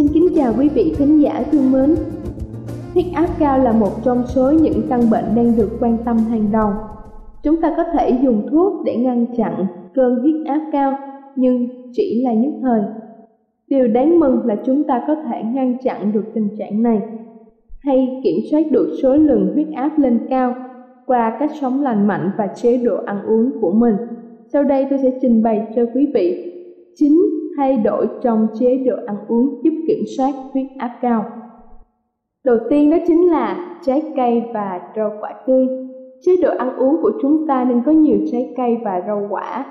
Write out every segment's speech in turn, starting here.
Xin kính chào quý vị khán giả thương mến. Huyết áp cao là một trong số những căn bệnh đang được quan tâm hàng đầu. Chúng ta có thể dùng thuốc để ngăn chặn cơn huyết áp cao, nhưng chỉ là nhất thời. Điều đáng mừng là chúng ta có thể ngăn chặn được tình trạng này hay kiểm soát được số lần huyết áp lên cao qua cách sống lành mạnh và chế độ ăn uống của mình. Sau đây tôi sẽ trình bày cho quý vị chính thay đổi trong chế độ ăn uống giúp kiểm soát huyết áp cao. Đầu tiên đó chính là trái cây và rau quả tươi. Chế độ ăn uống của chúng ta nên có nhiều trái cây và rau quả.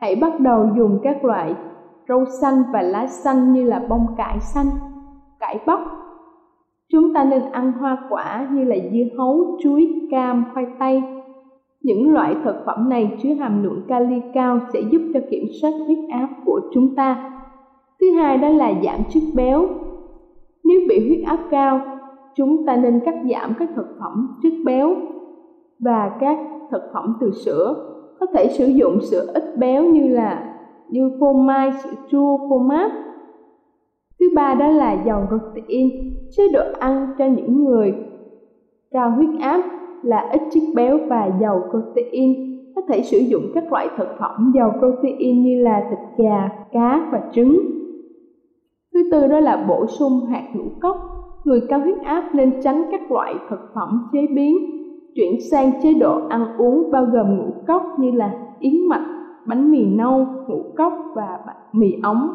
Hãy bắt đầu dùng các loại rau xanh và lá xanh như là bông cải xanh, cải bắp. Chúng ta nên ăn hoa quả như là dưa hấu, chuối, cam, khoai tây. Những loại thực phẩm này chứa hàm lượng kali cao sẽ giúp cho kiểm soát huyết áp của chúng ta. Thứ hai đó là giảm chất béo. Nếu bị huyết áp cao, chúng ta nên cắt giảm các thực phẩm chất béo và các thực phẩm từ sữa. Có thể sử dụng sữa ít béo như là như phô mai, sữa chua, phô mát. Thứ ba đó là dầu protein. Chế độ ăn cho những người cao huyết áp là ít chất béo và dầu protein. Có thể sử dụng các loại thực phẩm giàu protein như là thịt gà, cá và trứng. Thứ tư đó là bổ sung hạt ngũ cốc. Người cao huyết áp nên tránh các loại thực phẩm chế biến, chuyển sang chế độ ăn uống bao gồm ngũ cốc như là yến mạch, bánh mì nâu, ngũ cốc và mì ống.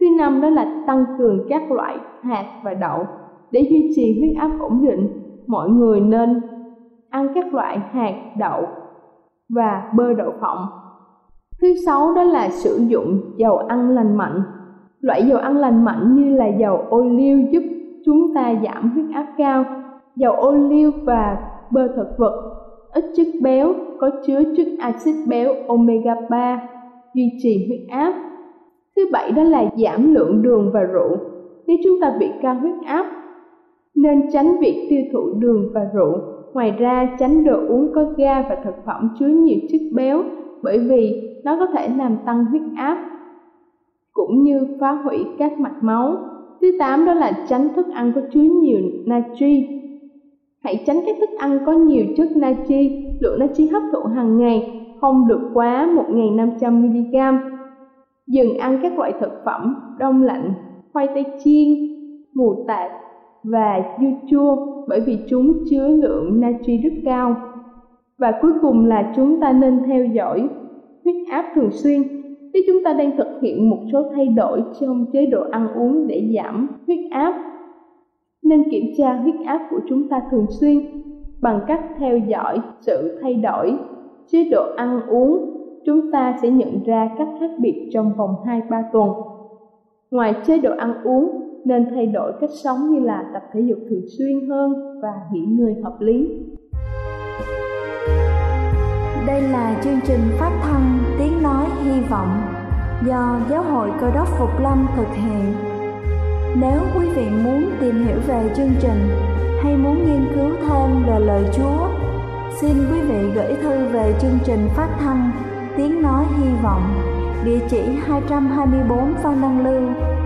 Thứ năm đó là tăng cường các loại hạt và đậu. Để duy trì huyết áp ổn định, mọi người nên ăn các loại hạt, đậu và bơ đậu phộng. Thứ sáu đó là sử dụng dầu ăn lành mạnh. Loại dầu ăn lành mạnh như là dầu ô liu giúp chúng ta giảm huyết áp cao. Dầu ô liu và bơ thực vật ít chất béo, có chứa chất axit béo omega 3 duy trì huyết áp. Thứ bảy đó là giảm lượng đường và rượu. Nếu chúng ta bị cao huyết áp nên tránh việc tiêu thụ đường và rượu. Ngoài ra, tránh đồ uống có ga và thực phẩm chứa nhiều chất béo bởi vì nó có thể làm tăng huyết áp cũng như phá hủy các mạch máu. Thứ tám đó là tránh thức ăn có chứa nhiều natri. Hãy tránh các thức ăn có nhiều chất natri, lượng natri hấp thụ hàng ngày không được quá 1.500mg. Dừng ăn các loại thực phẩm đông lạnh, khoai tây chiên, mù tạt và dưa chua bởi vì chúng chứa lượng natri rất cao. Và cuối cùng là chúng ta nên theo dõi huyết áp thường xuyên. Nếu chúng ta đang thực hiện một số thay đổi trong chế độ ăn uống để giảm huyết áp, nên kiểm tra huyết áp của chúng ta thường xuyên bằng cách theo dõi sự thay đổi chế độ ăn uống. Chúng ta sẽ nhận ra các khác biệt trong vòng 2-3 tuần. Ngoài chế độ ăn uống, nên thay đổi cách sống như là tập thể dục thường xuyên hơn và nghỉ ngơi hợp lý. Đây là chương trình phát thanh Tiếng Nói Hy Vọng do Giáo hội Cơ đốc Phục Lâm thực hiện. Nếu quý vị muốn tìm hiểu về chương trình hay muốn nghiên cứu thêm về lời Chúa, xin quý vị gửi thư về chương trình phát thanh Tiếng Nói Hy Vọng, địa chỉ 224 Phan Đăng Lưu,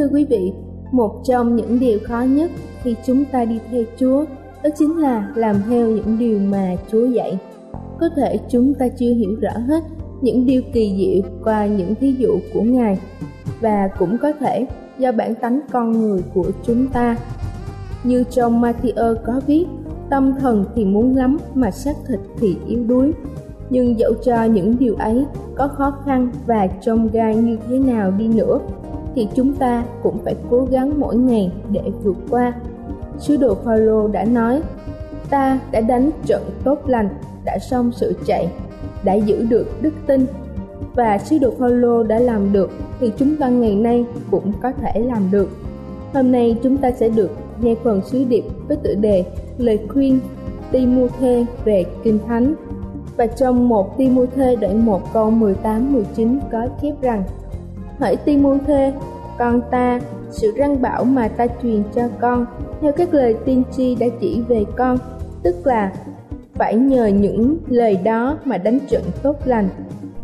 Thưa quý vị, một trong những điều khó nhất khi chúng ta đi theo Chúa đó chính là làm theo những điều mà Chúa dạy. Có thể chúng ta chưa hiểu rõ hết những điều kỳ diệu qua những thí dụ của Ngài và cũng có thể do bản tánh con người của chúng ta. Như trong Matthew có viết, tâm thần thì muốn lắm mà xác thịt thì yếu đuối. Nhưng dẫu cho những điều ấy có khó khăn và trông gai như thế nào đi nữa, thì chúng ta cũng phải cố gắng mỗi ngày để vượt qua. Sứ đồ Phaolô đã nói: Ta đã đánh trận tốt lành, đã xong sự chạy, đã giữ được đức tin và sứ đồ Phaolô đã làm được thì chúng ta ngày nay cũng có thể làm được. Hôm nay chúng ta sẽ được nghe phần sứ điệp với tựa đề lời khuyên Timôthê về Kinh Thánh. Và trong một Timôthê đoạn 1 câu 18-19 có chép rằng Hỡi Timôthê, con ta, sự răng bảo mà ta truyền cho con theo các lời tiên tri đã chỉ về con, tức là phải nhờ những lời đó mà đánh trận tốt lành,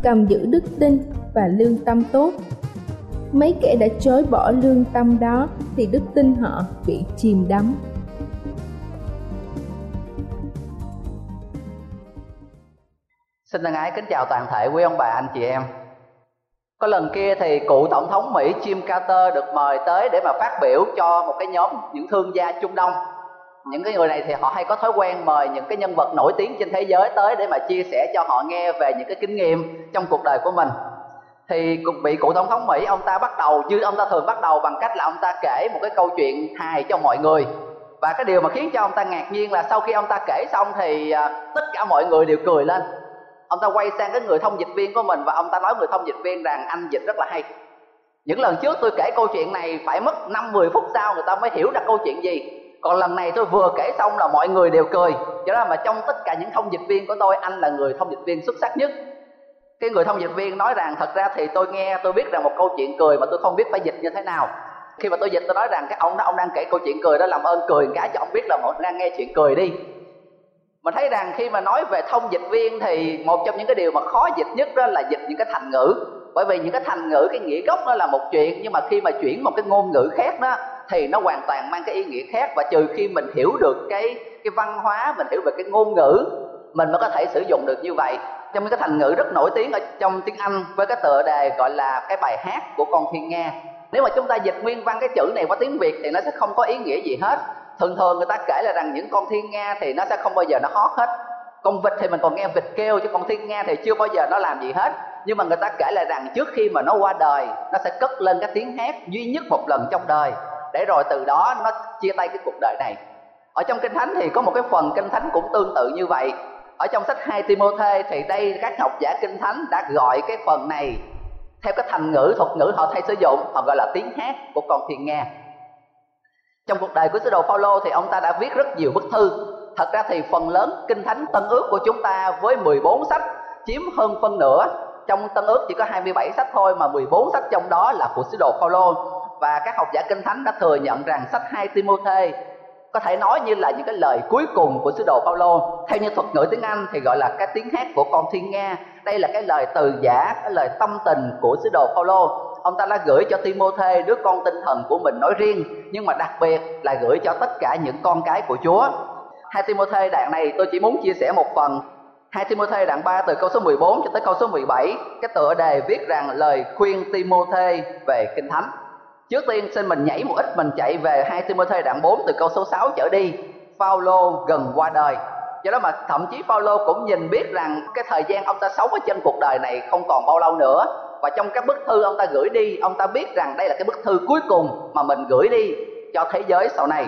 cầm giữ đức tin và lương tâm tốt. Mấy kẻ đã chối bỏ lương tâm đó thì đức tin họ bị chìm đắm. Xin thân ái kính chào toàn thể quý ông bà anh chị em. Có lần kia thì cựu tổng thống Mỹ Jim Carter được mời tới để mà phát biểu cho một cái nhóm những thương gia Trung Đông. Những cái người này thì họ hay có thói quen mời những cái nhân vật nổi tiếng trên thế giới tới để mà chia sẻ cho họ nghe về những cái kinh nghiệm trong cuộc đời của mình. Thì cũng bị cựu tổng thống Mỹ, ông ta bắt đầu như ông ta thường bắt đầu bằng cách là ông ta kể một cái câu chuyện hài cho mọi người. Và cái điều mà khiến cho ông ta ngạc nhiên là sau khi ông ta kể xong thì à, tất cả mọi người đều cười lên ông ta quay sang cái người thông dịch viên của mình và ông ta nói người thông dịch viên rằng, anh dịch rất là hay. Những lần trước tôi kể câu chuyện này phải mất năm, mười phút sau người ta mới hiểu ra câu chuyện gì. Còn lần này tôi vừa kể xong là mọi người đều cười. Cho nên mà trong tất cả những thông dịch viên của tôi, anh là người thông dịch viên xuất sắc nhất. Cái người thông dịch viên nói rằng, thật ra thì tôi nghe, tôi biết rằng một câu chuyện cười mà tôi không biết phải dịch như thế nào. Khi mà tôi dịch, tôi nói rằng, cái ông đó, ông đang kể câu chuyện cười đó, làm ơn cười cái cho ông biết là ông đang nghe chuyện cười đi mình thấy rằng khi mà nói về thông dịch viên thì một trong những cái điều mà khó dịch nhất đó là dịch những cái thành ngữ. Bởi vì những cái thành ngữ, cái nghĩa gốc nó là một chuyện, nhưng mà khi mà chuyển một cái ngôn ngữ khác đó, thì nó hoàn toàn mang cái ý nghĩa khác. Và trừ khi mình hiểu được cái cái văn hóa, mình hiểu về cái ngôn ngữ, mình mới có thể sử dụng được như vậy. Trong cái thành ngữ rất nổi tiếng ở trong tiếng Anh với cái tựa đề gọi là cái bài hát của con thiên nga. Nếu mà chúng ta dịch nguyên văn cái chữ này qua tiếng Việt thì nó sẽ không có ý nghĩa gì hết thường thường người ta kể là rằng những con thiên nga thì nó sẽ không bao giờ nó hót hết. Con vịt thì mình còn nghe vịt kêu chứ con thiên nga thì chưa bao giờ nó làm gì hết. Nhưng mà người ta kể là rằng trước khi mà nó qua đời, nó sẽ cất lên cái tiếng hát duy nhất một lần trong đời. Để rồi từ đó nó chia tay cái cuộc đời này. Ở trong kinh thánh thì có một cái phần kinh thánh cũng tương tự như vậy. Ở trong sách 2 Timôthê thì đây các học giả kinh thánh đã gọi cái phần này theo cái thành ngữ, thuật ngữ họ hay sử dụng, họ gọi là tiếng hát của con thiên nga trong cuộc đời của sứ đồ Phaolô thì ông ta đã viết rất nhiều bức thư. Thật ra thì phần lớn kinh thánh tân ước của chúng ta với 14 sách chiếm hơn phân nửa. Trong tân ước chỉ có 27 sách thôi mà 14 sách trong đó là của sứ đồ Phaolô. Và các học giả kinh thánh đã thừa nhận rằng sách 2 Timôthê có thể nói như là những cái lời cuối cùng của sứ đồ Phaolô. Theo như thuật ngữ tiếng Anh thì gọi là cái tiếng hát của con thiên nga. Đây là cái lời từ giả, cái lời tâm tình của sứ đồ Phaolô ông ta đã gửi cho Timôthê đứa con tinh thần của mình nói riêng, nhưng mà đặc biệt là gửi cho tất cả những con cái của Chúa. Hai Timôthê đoạn này tôi chỉ muốn chia sẻ một phần. Hai Timôthê đoạn 3 từ câu số 14 cho tới câu số 17 cái tựa đề viết rằng lời khuyên Timôthê về kinh thánh. Trước tiên, xin mình nhảy một ít mình chạy về hai Timôthê đoạn 4 từ câu số 6 trở đi. Phaolô gần qua đời. Do đó mà thậm chí Phaolô cũng nhìn biết rằng cái thời gian ông ta sống ở trên cuộc đời này không còn bao lâu nữa và trong các bức thư ông ta gửi đi ông ta biết rằng đây là cái bức thư cuối cùng mà mình gửi đi cho thế giới sau này.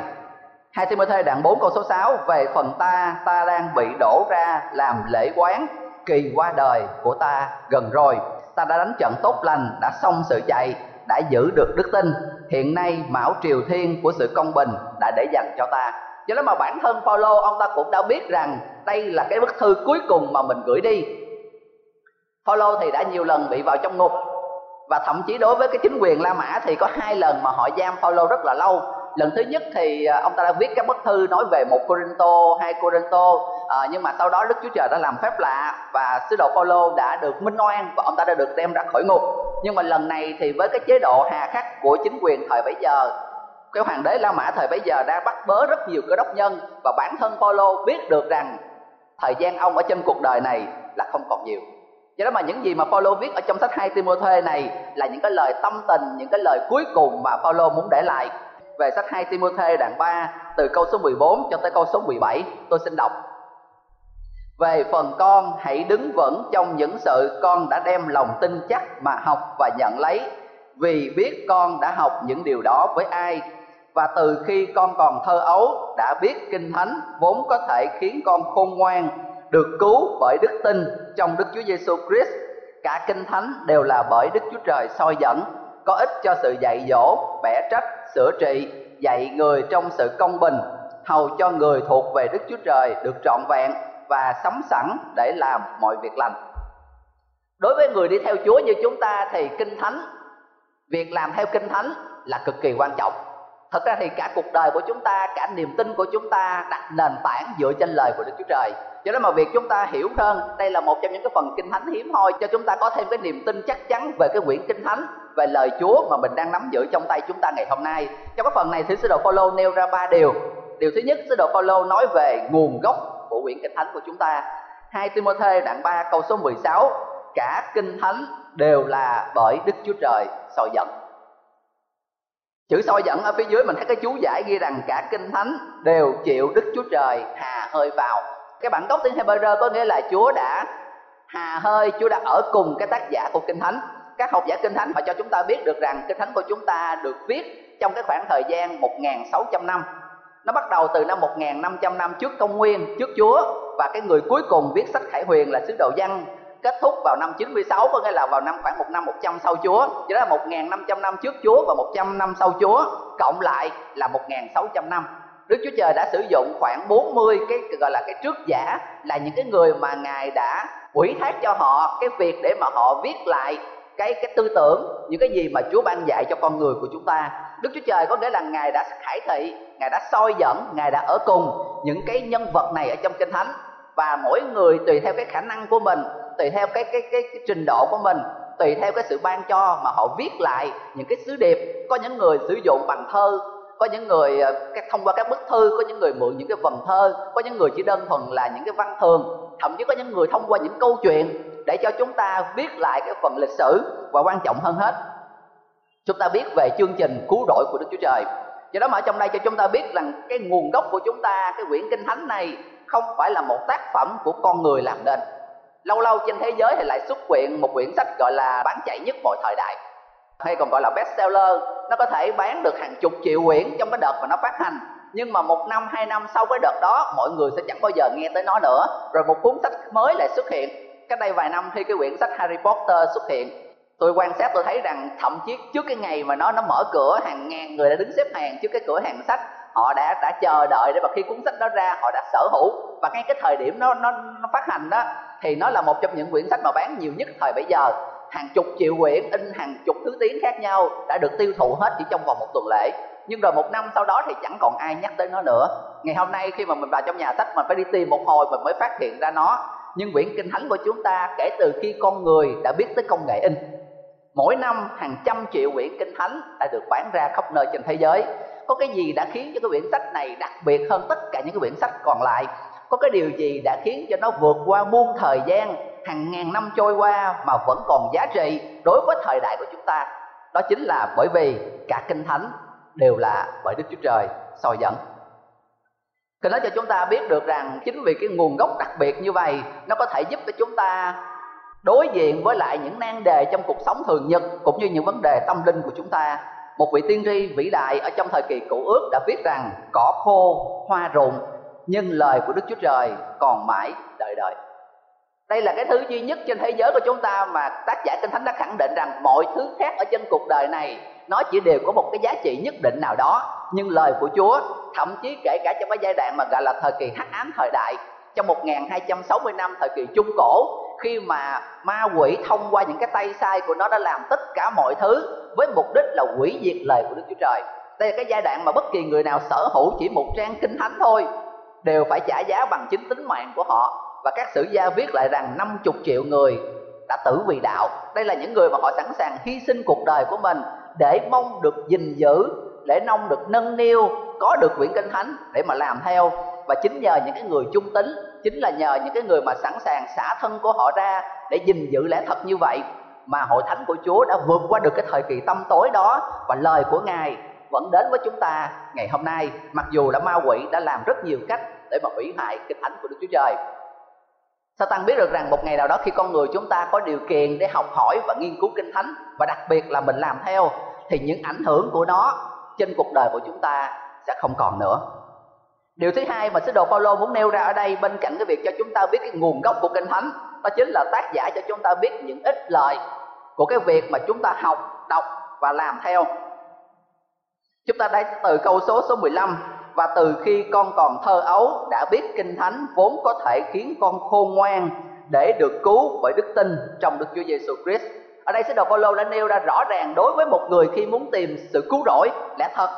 2 Timothy đoạn 4 câu số 6 Về phần ta, ta đang bị đổ ra làm lễ quán Kỳ qua đời của ta gần rồi. Ta đã đánh trận tốt lành, đã xong sự chạy Đã giữ được đức tin. Hiện nay mão triều thiên của sự công bình đã để dành cho ta. Cho nên mà bản thân Paulo ông ta cũng đã biết rằng đây là cái bức thư cuối cùng mà mình gửi đi. Phaolô thì đã nhiều lần bị vào trong ngục. Và thậm chí đối với cái chính quyền La Mã thì có hai lần mà họ giam Phaolô rất là lâu. Lần thứ nhất thì à, ông ta đã viết các bức thư nói về một Corinto hai Corinto à, nhưng mà sau đó Đức Chúa Trời đã làm phép lạ và sứ đồ Phaolô đã được minh oan và ông ta đã được đem ra khỏi ngục. Nhưng mà lần này thì với cái chế độ hà khắc của chính quyền thời bấy giờ cái hoàng đế La Mã thời bấy giờ đã bắt bớ rất nhiều cơ đốc nhân và bản thân Phaolô biết được rằng thời gian ông ở trên cuộc đời này là không còn nhiều do đó mà những gì mà Paulo viết ở trong sách 2 Timôthê này là những cái lời tâm tình, những cái lời cuối cùng mà Paulo muốn để lại về sách 2 Timôthê đoạn 3 từ câu số 14 cho tới câu số 17. Tôi xin đọc. Về phần con hãy đứng vững trong những sự con đã đem lòng tin chắc mà học và nhận lấy vì biết con đã học những điều đó với ai và từ khi con còn thơ ấu đã biết kinh thánh vốn có thể khiến con khôn ngoan được cứu bởi đức tin trong Đức Chúa Giêsu Christ. Cả kinh thánh đều là bởi Đức Chúa Trời soi dẫn, có ích cho sự dạy dỗ, bẻ trách, sửa trị, dạy người trong sự công bình, hầu cho người thuộc về Đức Chúa Trời được trọn vẹn và sắm sẵn để làm mọi việc lành. Đối với người đi theo Chúa như chúng ta thì kinh thánh, việc làm theo kinh thánh là cực kỳ quan trọng thật ra thì cả cuộc đời của chúng ta, cả niềm tin của chúng ta đặt nền tảng dựa trên lời của đức chúa trời. Cho nên mà việc chúng ta hiểu hơn, đây là một trong những cái phần kinh thánh hiếm hoi cho chúng ta có thêm cái niềm tin chắc chắn về cái quyển kinh thánh, về lời chúa mà mình đang nắm giữ trong tay chúng ta ngày hôm nay. Trong cái phần này thì sứ đồ Phaolô nêu ra ba điều. Điều thứ nhất, sứ đồ Phaolô nói về nguồn gốc của quyển kinh thánh của chúng ta. Hai Timôthê đoạn 3 câu số 16 cả kinh thánh đều là bởi Đức Chúa Trời soi dẫn chữ soi dẫn ở phía dưới mình thấy cái chú giải ghi rằng cả kinh thánh đều chịu đức chúa trời hà hơi vào. Cái bản gốc tiếng Hebrew có nghĩa là chúa đã hà hơi, chúa đã ở cùng cái tác giả của kinh thánh. Các học giả kinh thánh họ cho chúng ta biết được rằng kinh thánh của chúng ta được viết trong cái khoảng thời gian 1.600 năm. Nó bắt đầu từ năm 1.500 năm trước công nguyên, trước chúa, và cái người cuối cùng viết sách khải huyền là sứ đồ văn kết thúc vào năm 96 có nghĩa là vào năm khoảng một năm 100 sau Chúa. Cho đó là 1.500 năm trước Chúa và 100 năm sau Chúa cộng lại là 1.600 năm. Đức Chúa Trời đã sử dụng khoảng 40 cái gọi là cái trước giả là những cái người mà Ngài đã ủy thác cho họ cái việc để mà họ viết lại cái cái tư tưởng những cái gì mà Chúa ban dạy cho con người của chúng ta. Đức Chúa Trời có nghĩa là Ngài đã khải thị, Ngài đã soi dẫn, Ngài đã ở cùng những cái nhân vật này ở trong Kinh Thánh và mỗi người tùy theo cái khả năng của mình tùy theo cái cái cái, cái trình độ của mình tùy theo cái sự ban cho mà họ viết lại những cái sứ điệp. Có những người sử dụng bằng thơ có những người ờ, cái thông qua các bức thư có những người mượn những cái vần thơ có những người chỉ đơn thuần là những cái văn thường. Thậm chí có những người thông qua những câu chuyện để cho chúng ta viết lại cái phần lịch sử và quan trọng hơn hết chúng ta biết về chương trình cứu rỗi của đức chúa trời. Do đó mà ở trong đây cho chúng ta biết rằng cái nguồn gốc của chúng ta cái quyển kinh thánh này không phải là một tác phẩm của con người làm nên. Lâu lâu trên thế giới thì lại xuất hiện một quyển sách gọi là bán chạy nhất mọi thời đại hay còn gọi là best seller, nó có thể bán được hàng chục triệu quyển trong cái đợt mà nó phát hành. Nhưng mà một năm hai năm sau cái đợt đó mọi người sẽ chẳng bao giờ nghe tới nó nữa. Rồi một cuốn sách mới lại xuất hiện. Cách đây vài năm khi cái quyển sách Harry Potter xuất hiện. Tôi quan sát tôi thấy rằng thậm chí trước cái ngày mà nó nó mở cửa hàng ngàn người đã đứng xếp hàng trước cái cửa hàng sách họ đã đã chờ đợi để mà khi cuốn sách đó ra họ đã sở hữu. Và ngay cái thời điểm nó nó, nó phát hành đó thì nó là một trong những quyển sách mà bán nhiều nhất thời bây giờ. Hàng chục triệu quyển in hàng chục thứ tiếng khác nhau đã được tiêu thụ hết chỉ trong vòng một tuần lễ. Nhưng rồi một năm sau đó thì chẳng còn ai nhắc tới nó nữa. Ngày hôm nay khi mà mình vào trong nhà sách mình phải đi tìm một hồi mình mới phát hiện ra nó. Nhưng quyển kinh thánh của chúng ta kể từ khi con người đã biết tới công nghệ in. Mỗi năm hàng trăm triệu quyển kinh thánh đã được bán ra khắp nơi trên thế giới có cái gì đã khiến cho cái quyển sách này đặc biệt hơn tất cả những cái quyển sách còn lại? Có cái điều gì đã khiến cho nó vượt qua muôn thời gian, hàng ngàn năm trôi qua mà vẫn còn giá trị đối với thời đại của chúng ta? Đó chính là bởi vì cả kinh thánh đều là bởi đức chúa trời soi dẫn. Kinh nói cho chúng ta biết được rằng chính vì cái nguồn gốc đặc biệt như vậy, nó có thể giúp cho chúng ta đối diện với lại những nan đề trong cuộc sống thường nhật cũng như những vấn đề tâm linh của chúng ta một vị tiên tri vĩ đại ở trong thời kỳ cũ ước đã viết rằng, cỏ khô, hoa rụng, nhưng lời của đức chúa trời còn mãi đời đời đây là cái thứ duy nhất trên thế giới của chúng ta mà tác giả kinh thánh đã khẳng định rằng mọi thứ khác ở trên cuộc đời này, nó chỉ đều có một cái giá trị nhất định nào đó. Nhưng lời của chúa, thậm chí kể cả trong cái giai đoạn mà gọi là thời kỳ hắc ám thời đại, trong 1260 năm thời kỳ trung cổ khi mà ma quỷ thông qua những cái tay sai của nó đã làm tất cả mọi thứ với mục đích là hủy diệt lời của Đức Chúa Trời. Đây là cái giai đoạn mà bất kỳ người nào sở hữu chỉ một trang kinh thánh thôi đều phải trả giá bằng chính tính mạng của họ và các sử gia viết lại rằng 50 triệu người đã tử vì đạo. Đây là những người mà họ sẵn sàng hy sinh cuộc đời của mình để mong được gìn giữ, để mong được nâng niu, có được quyển kinh thánh để mà làm theo và chính nhờ những cái người trung tín, chính là nhờ những cái người mà sẵn sàng xả thân của họ ra để gìn giữ lẽ thật như vậy mà hội thánh của Chúa đã vượt qua được cái thời kỳ tâm tối đó và lời của Ngài vẫn đến với chúng ta ngày hôm nay, mặc dù đã ma quỷ đã làm rất nhiều cách để mà hủy hại kinh thánh của Đức Chúa Trời. Satan biết được rằng một ngày nào đó khi con người chúng ta có điều kiện để học hỏi và nghiên cứu kinh thánh, và đặc biệt là mình làm theo, thì những ảnh hưởng của nó trên cuộc đời của chúng ta sẽ không còn nữa điều thứ hai mà sứ đồ Paulo muốn nêu ra ở đây bên cạnh cái việc cho chúng ta biết cái nguồn gốc của kinh thánh, đó chính là tác giả cho chúng ta biết những ít lời của cái việc mà chúng ta học, đọc và làm theo chúng ta đây từ câu số số 15 và từ khi con còn thơ ấu đã biết kinh thánh vốn có thể khiến con khôn ngoan để được cứu bởi đức tin trong Đức Chúa Giêsu Christ. Ở đây sứ đồ Phaolô đã nêu ra rõ ràng đối với một người khi muốn tìm sự cứu rỗi, lẽ thật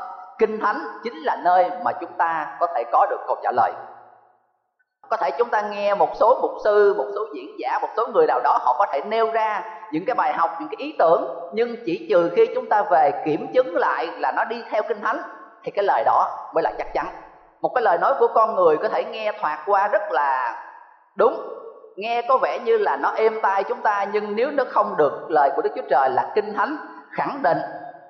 kinh thánh chính là nơi mà chúng ta có thể có được câu trả lời. Có thể chúng ta nghe một số mục sư, một số diễn giả, một số người nào đó, họ có thể nêu ra những cái bài học, những cái ý tưởng, nhưng chỉ trừ khi chúng ta về kiểm chứng lại là nó đi theo kinh thánh, thì cái lời đó mới là chắc chắn. Một cái lời nói của con người có thể nghe thoạt qua rất là đúng, nghe có vẻ như là nó êm tai chúng ta, nhưng nếu nó không được lời của đức chúa trời là kinh thánh, khẳng định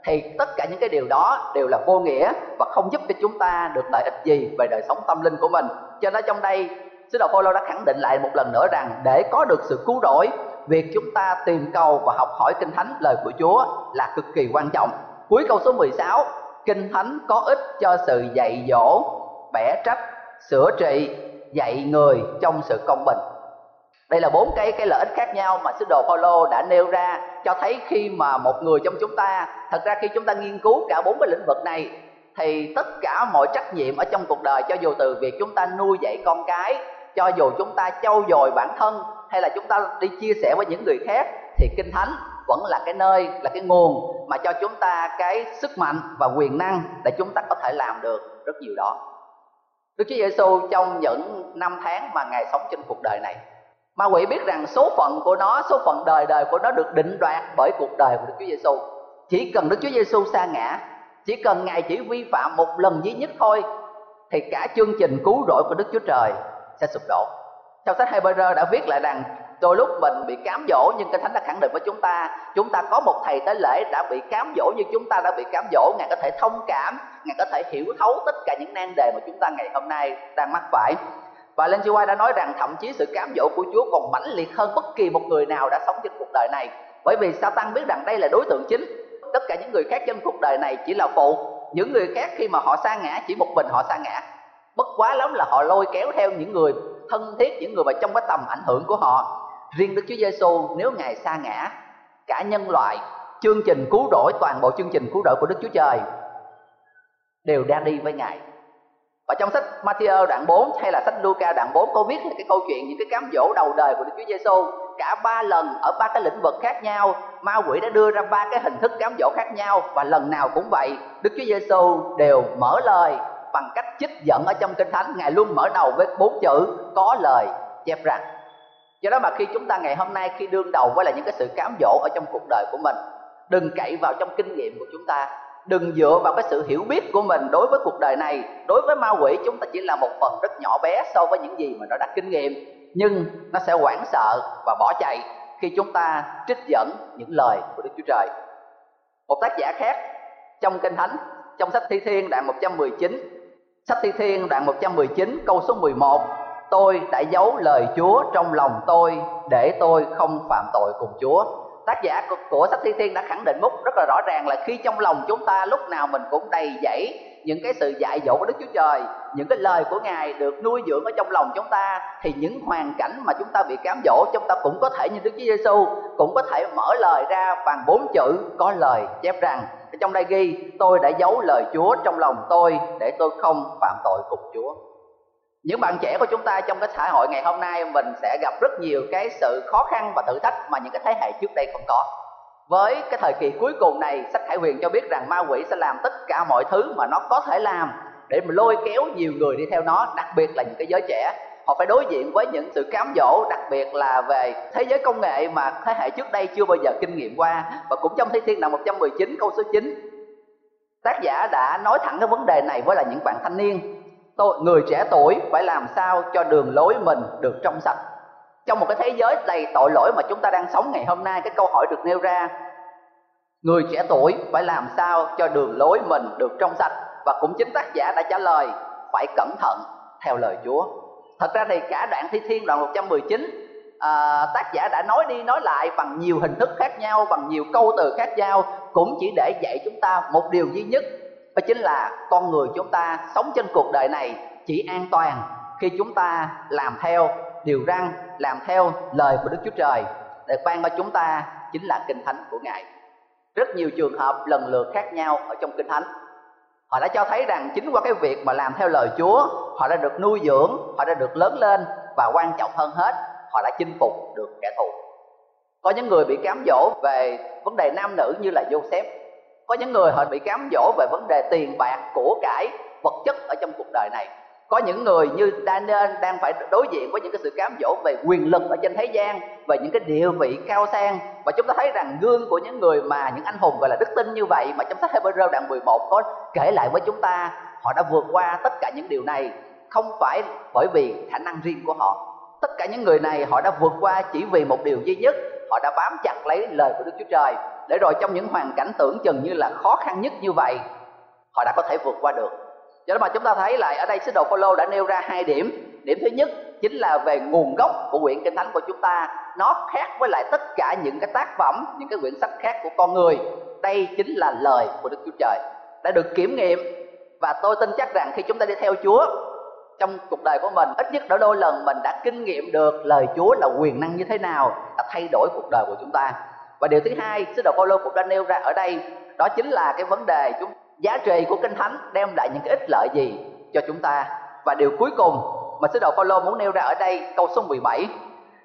thì tất cả những cái điều đó đều là vô nghĩa và không giúp cho chúng ta được lợi ích gì về đời sống tâm linh của mình. Cho nên trong đây, sứ đồ Phaolô đã khẳng định lại một lần nữa rằng để có được sự cứu rỗi, việc chúng ta tìm cầu và học hỏi kinh thánh, lời của Chúa là cực kỳ quan trọng. Cuối câu số 16 kinh thánh có ích cho sự dạy dỗ, bẻ trách, sửa trị, dạy người trong sự công bình đây là bốn cái cái lợi ích khác nhau mà sứ đồ Paulo đã nêu ra cho thấy khi mà một người trong chúng ta, thật ra khi chúng ta nghiên cứu cả bốn cái lĩnh vực này, thì tất cả mọi trách nhiệm ở trong cuộc đời cho dù từ việc chúng ta nuôi dạy con cái, cho dù chúng ta trau dồi bản thân, hay là chúng ta đi chia sẻ với những người khác, thì kinh thánh vẫn là cái nơi, là cái nguồn mà cho chúng ta cái sức mạnh và quyền năng để chúng ta có thể làm được rất nhiều đó. Đức Chúa Giêsu trong những năm tháng mà Ngài sống trên cuộc đời này ma quỷ biết rằng số phận của nó, số phận đời đời của nó được định đoạt bởi cuộc đời của đức chúa giêsu chỉ cần đức chúa giêsu sa ngã, chỉ cần ngài chỉ vi phạm một lần duy nhất thôi, thì cả chương trình cứu rỗi của đức chúa trời sẽ sụp đổ. Trong sách Hebrew đã viết lại rằng, đôi lúc mình bị cám dỗ nhưng kinh thánh đã khẳng định với chúng ta chúng ta có một thầy tế lễ đã bị cám dỗ như chúng ta đã bị cám dỗ. Ngài có thể thông cảm, ngài có thể hiểu thấu tất cả những nan đề mà chúng ta ngày hôm nay đang mắc phải và Ellen G. White đã nói rằng thậm chí sự cám dỗ của Chúa còn mãnh liệt hơn bất kỳ một người nào đã sống trên cuộc đời này. Bởi vì Satan biết rằng đây là đối tượng chính. Tất cả những người khác trên cuộc đời này chỉ là phụ. Những người khác khi mà họ sa ngã, chỉ một mình họ sa ngã. Bất quá lắm là họ lôi kéo theo những người thân thiết, những người mà trong cái tầm ảnh hưởng của họ. Riêng Đức Chúa Giêsu nếu ngài sa ngã, cả nhân loại, chương trình cứu rỗi, toàn bộ chương trình cứu rỗi của Đức Chúa Trời đều đang đi với ngài và trong sách Matthew đoạn 4 hay là sách Luca đoạn 4 có viết cái câu chuyện những cái cám dỗ đầu đời của Đức Chúa Giêsu cả ba lần ở ba cái lĩnh vực khác nhau, ma quỷ đã đưa ra ba cái hình thức cám dỗ khác nhau và lần nào cũng vậy, Đức Chúa Giêsu đều mở lời bằng cách chích dẫn ở trong kinh thánh. Ngài luôn mở đầu với bốn chữ, có lời, chép rằng do đó mà khi chúng ta ngày hôm nay khi đương đầu với là những cái sự cám dỗ ở trong cuộc đời của mình, đừng cậy vào trong kinh nghiệm của chúng ta đừng dựa vào cái sự hiểu biết của mình đối với cuộc đời này. Đối với ma quỷ chúng ta chỉ là một phần rất nhỏ bé so với những gì mà nó đã kinh nghiệm. Nhưng nó sẽ hoảng sợ và bỏ chạy khi chúng ta trích dẫn những lời của Đức Chúa Trời. Một tác giả khác trong Kinh Thánh, trong sách Thi Thiên đoạn 119, sách Thi Thiên đoạn 119 câu số 11, tôi đã giấu lời Chúa trong lòng tôi để tôi không phạm tội cùng Chúa tác giả của, của sách thi thiên đã khẳng định múc rất là rõ ràng là khi trong lòng chúng ta lúc nào mình cũng đầy dẫy những cái sự dạy dỗ của Đức Chúa Trời, những cái lời của Ngài được nuôi dưỡng ở trong lòng chúng ta thì những hoàn cảnh mà chúng ta bị cám dỗ chúng ta cũng có thể như Đức Chúa Giêsu cũng có thể mở lời ra bằng bốn chữ có lời chép rằng. Trong đây ghi tôi đã giấu lời Chúa trong lòng tôi để tôi không phạm tội cùng Chúa những bạn trẻ của chúng ta trong cái xã hội ngày hôm nay, mình sẽ gặp rất nhiều cái sự khó khăn và thử thách mà những cái thế hệ trước đây không có. Với cái thời kỳ cuối cùng này, sách hải huyền cho biết rằng ma quỷ sẽ làm tất cả mọi thứ mà nó có thể làm để mà lôi kéo nhiều người đi theo nó, đặc biệt là những cái giới trẻ. Họ phải đối diện với những sự cám dỗ, đặc biệt là về thế giới công nghệ mà thế hệ trước đây chưa bao giờ kinh nghiệm qua. Và cũng trong thi thiên đạo 119 câu số 9 tác giả đã nói thẳng cái vấn đề này với là những bạn thanh niên tôi người trẻ tuổi phải làm sao cho đường lối mình được trong sạch? Trong một cái thế giới đầy tội lỗi mà chúng ta đang sống ngày hôm nay cái câu hỏi được nêu ra người trẻ tuổi phải làm sao cho đường lối mình được trong sạch? Và cũng chính tác giả đã trả lời phải cẩn thận theo lời Chúa. Thật ra thì cả đoạn thi thiên đoạn 119 à, tác giả đã nói đi nói lại bằng nhiều hình thức khác nhau bằng nhiều câu từ khác nhau cũng chỉ để dạy chúng ta một điều duy nhất đó chính là con người chúng ta sống trên cuộc đời này chỉ an toàn khi chúng ta làm theo điều răn, làm theo lời của đức chúa trời. Để ban cho chúng ta chính là kinh thánh của ngài. Rất nhiều trường hợp lần lượt khác nhau ở trong kinh thánh. Họ đã cho thấy rằng chính qua cái việc mà làm theo lời chúa, họ đã được nuôi dưỡng, họ đã được lớn lên và quan trọng hơn hết, họ đã chinh phục được kẻ thù. Có những người bị cám dỗ về vấn đề nam nữ như là Joseph có những người họ bị cám dỗ về vấn đề tiền bạc của cải vật chất ở trong cuộc đời này. Có những người như Daniel đang phải đối diện với những cái sự cám dỗ về quyền lực ở trên thế gian, về những cái địa vị cao sang. Và chúng ta thấy rằng gương của những người mà những anh hùng gọi là đức tin như vậy mà trong sách Hebrew đoạn 11 có kể lại với chúng ta, họ đã vượt qua tất cả những điều này. Không phải bởi vì khả năng riêng của họ. Tất cả những người này họ đã vượt qua chỉ vì một điều duy nhất họ đã bám chặt lấy lời của Đức Chúa Trời. Để rồi trong những hoàn cảnh tưởng chừng như là khó khăn nhất như vậy, họ đã có thể vượt qua được. Cho nên mà chúng ta thấy lại ở đây sứ đồ Phaolô đã nêu ra hai điểm. Điểm thứ nhất chính là về nguồn gốc của quyển kinh thánh của chúng ta. Nó khác với lại tất cả những cái tác phẩm, những cái quyển sách khác của con người. Đây chính là lời của Đức Chúa Trời. Đã được kiểm nghiệm và tôi tin chắc rằng khi chúng ta đi theo Chúa trong cuộc đời của mình, ít nhất đã đôi lần mình đã kinh nghiệm được lời Chúa là quyền năng như thế nào đã thay đổi cuộc đời của chúng ta. Và điều thứ hai, sứ đồ Phaolô cũng đã nêu ra ở đây, đó chính là cái vấn đề chúng, giá trị của kinh thánh đem lại những cái ích lợi gì cho chúng ta. Và điều cuối cùng mà sứ đồ Phaolô muốn nêu ra ở đây, câu số 17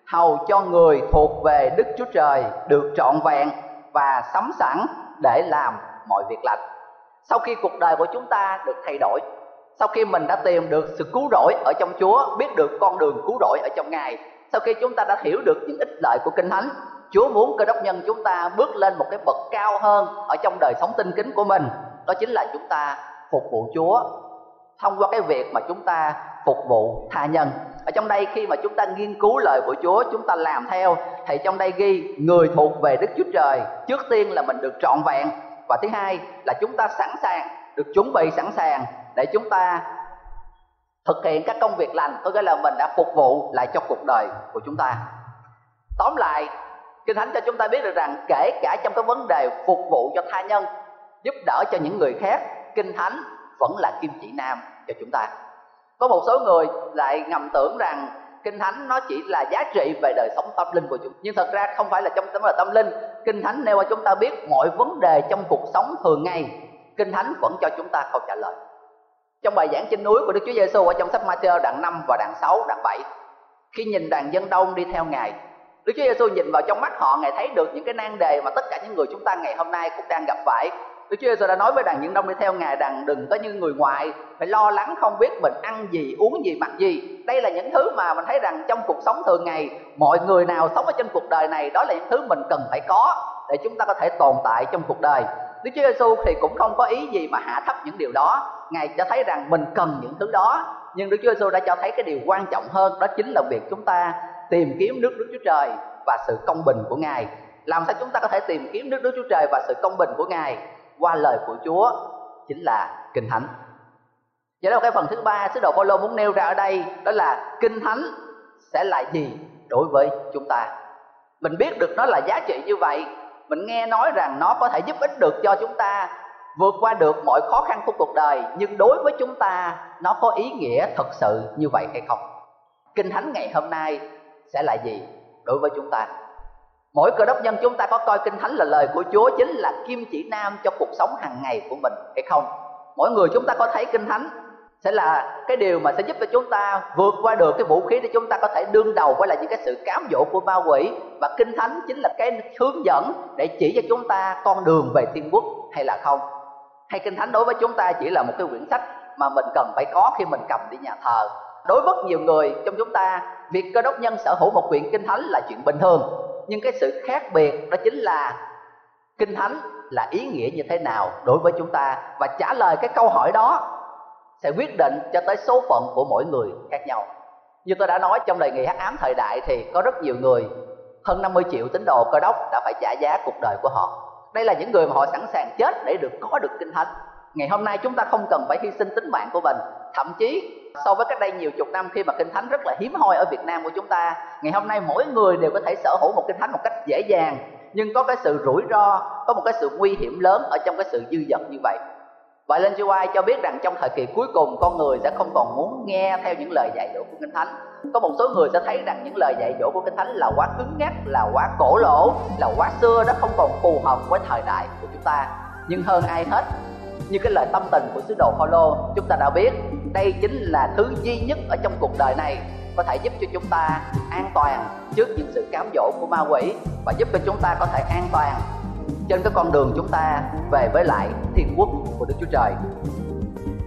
hầu cho người thuộc về Đức Chúa Trời được trọn vẹn và sắm sẵn để làm mọi việc lành. Sau khi cuộc đời của chúng ta được thay đổi sau khi mình đã tìm được sự cứu rỗi ở trong Chúa, biết được con đường cứu rỗi ở trong Ngài, sau khi chúng ta đã hiểu được những ích lợi của kinh thánh, Chúa muốn cơ đốc nhân chúng ta bước lên một cái bậc cao hơn ở trong đời sống tinh kính của mình. Đó chính là chúng ta phục vụ Chúa, thông qua cái việc mà chúng ta phục vụ tha nhân. Ở trong đây khi mà chúng ta nghiên cứu lời của Chúa, chúng ta làm theo, thì trong đây ghi, người thuộc về Đức Chúa Trời, trước tiên là mình được trọn vẹn. Và thứ hai là chúng ta sẵn sàng, được chuẩn bị sẵn sàng để chúng ta thực hiện các công việc lành. Có nghĩa là mình đã phục vụ lại cho cuộc đời của chúng ta. Tóm lại, kinh thánh cho chúng ta biết được rằng kể cả trong cái vấn đề phục vụ cho tha nhân, giúp đỡ cho những người khác, kinh thánh vẫn là kim chỉ nam cho chúng ta. Có một số người lại ngầm tưởng rằng kinh thánh nó chỉ là giá trị về đời sống tâm linh của chúng. Nhưng thật ra không phải là trong tấm là tâm linh. Kinh thánh nêu cho chúng ta biết mọi vấn đề trong cuộc sống thường ngày, kinh thánh vẫn cho chúng ta câu trả lời trong bài giảng trên núi của Đức Chúa Giêsu ở trong sách Matthew đoạn 5 và đoạn 6, đoạn 7 khi nhìn đoàn dân đông đi theo Ngài Đức Chúa Giêsu nhìn vào trong mắt họ Ngài thấy được những cái nan đề mà tất cả những người chúng ta ngày hôm nay cũng đang gặp phải. Đức Chúa Giêsu đã nói với đàn dân đông đi theo Ngài rằng đừng có như người ngoại phải lo lắng không biết mình ăn gì, uống gì, mặc gì. Đây là những thứ mà mình thấy rằng trong cuộc sống thường ngày mọi người nào sống ở trên cuộc đời này đó là những thứ mình cần phải có để chúng ta có thể tồn tại trong cuộc đời. Đức Chúa Giêsu thì cũng không có ý gì mà hạ thấp những điều đó. Ngài cho thấy rằng mình cần những thứ đó. Nhưng Đức Chúa Giêsu đã cho thấy cái điều quan trọng hơn, Đó chính là việc chúng ta tìm kiếm nước Đức Chúa Trời Và sự công bình của Ngài. Làm sao chúng ta có thể tìm kiếm nước Đức Chúa Trời Và sự công bình của Ngài? Qua lời của Chúa Chính là Kinh Thánh. Vậy đó, cái phần thứ ba, sứ đồ Phaolô muốn nêu ra ở đây, Đó là Kinh Thánh sẽ là gì đối với chúng ta? Mình biết được nó là giá trị như vậy. Mình nghe nói rằng nó có thể giúp ích được cho chúng ta vượt qua được mọi khó khăn của cuộc đời, nhưng đối với chúng ta, nó có ý nghĩa thật sự như vậy hay không? Kinh thánh ngày hôm nay sẽ là gì đối với chúng ta? Mỗi cơ đốc nhân chúng ta có coi kinh thánh là lời của chúa, chính là kim chỉ nam cho cuộc sống hàng ngày của mình hay không? Mỗi người chúng ta có thấy kinh thánh sẽ là cái điều mà sẽ giúp cho chúng ta vượt qua được cái vũ khí để chúng ta có thể đương đầu với lại những cái sự cám dỗ của ma quỷ. Và kinh thánh chính là cái hướng dẫn để chỉ cho chúng ta con đường về thiên quốc hay là không? Hay kinh thánh đối với chúng ta chỉ là một cái quyển sách mà mình cần phải có khi mình cầm đi nhà thờ. Đối với nhiều người trong chúng ta, việc cơ đốc nhân sở hữu một quyển kinh thánh là chuyện bình thường. Nhưng cái sự khác biệt đó chính là kinh thánh là ý nghĩa như thế nào đối với chúng ta? Và trả lời cái câu hỏi đó sẽ quyết định cho tới số phận của mỗi người khác nhau. Như tôi đã nói trong đời nghề hát ám thời đại thì có rất nhiều người, hơn 50 triệu tín đồ cơ đốc đã phải trả giá cuộc đời của họ đây là những người mà họ sẵn sàng chết để được có được kinh thánh ngày hôm nay chúng ta không cần phải hy sinh tính mạng của mình. Thậm chí, so với cách đây nhiều chục năm khi mà kinh thánh rất là hiếm hoi ở Việt Nam của chúng ta, ngày hôm nay mỗi người đều có thể sở hữu một kinh thánh một cách dễ dàng. Nhưng có cái sự rủi ro, có một cái sự nguy hiểm lớn ở trong cái sự dư dật như vậy. Và lên White cho biết rằng trong thời kỳ cuối cùng, con người sẽ không còn muốn nghe theo những lời dạy dỗ của Kinh Thánh. Có một số người sẽ thấy rằng những lời dạy dỗ của Kinh Thánh là quá cứng nhắc, là quá cổ lỗ, là quá xưa, nó không còn phù hợp với thời đại của chúng ta. Nhưng hơn ai hết, như cái lời tâm tình của sứ đồ Phaolô, chúng ta đã biết đây chính là thứ duy nhất ở trong cuộc đời này có thể giúp cho chúng ta an toàn trước những sự cám dỗ của ma quỷ và giúp cho chúng ta có thể an toàn trên cái con đường chúng ta về với lại thiên quốc của Đức Chúa Trời.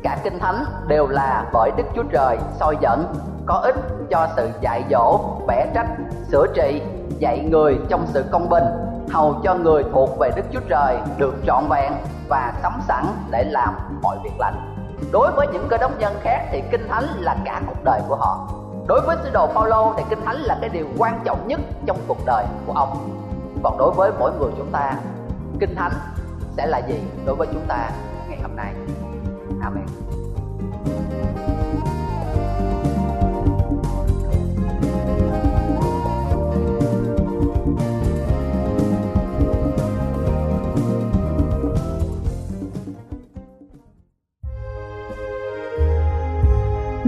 Cả kinh thánh đều là bởi Đức Chúa Trời soi dẫn, có ích cho sự dạy dỗ, vẽ trách, sửa trị, dạy người trong sự công bình, hầu cho người thuộc về Đức Chúa Trời được trọn vẹn và sắm sẵn để làm mọi việc lành. Đối với những cơ đốc nhân khác thì kinh thánh là cả cuộc đời của họ. Đối với sứ đồ Phaolô thì kinh thánh là cái điều quan trọng nhất trong cuộc đời của ông. Còn đối với mỗi người chúng ta kinh thánh sẽ là gì đối với chúng ta ngày hôm nay amen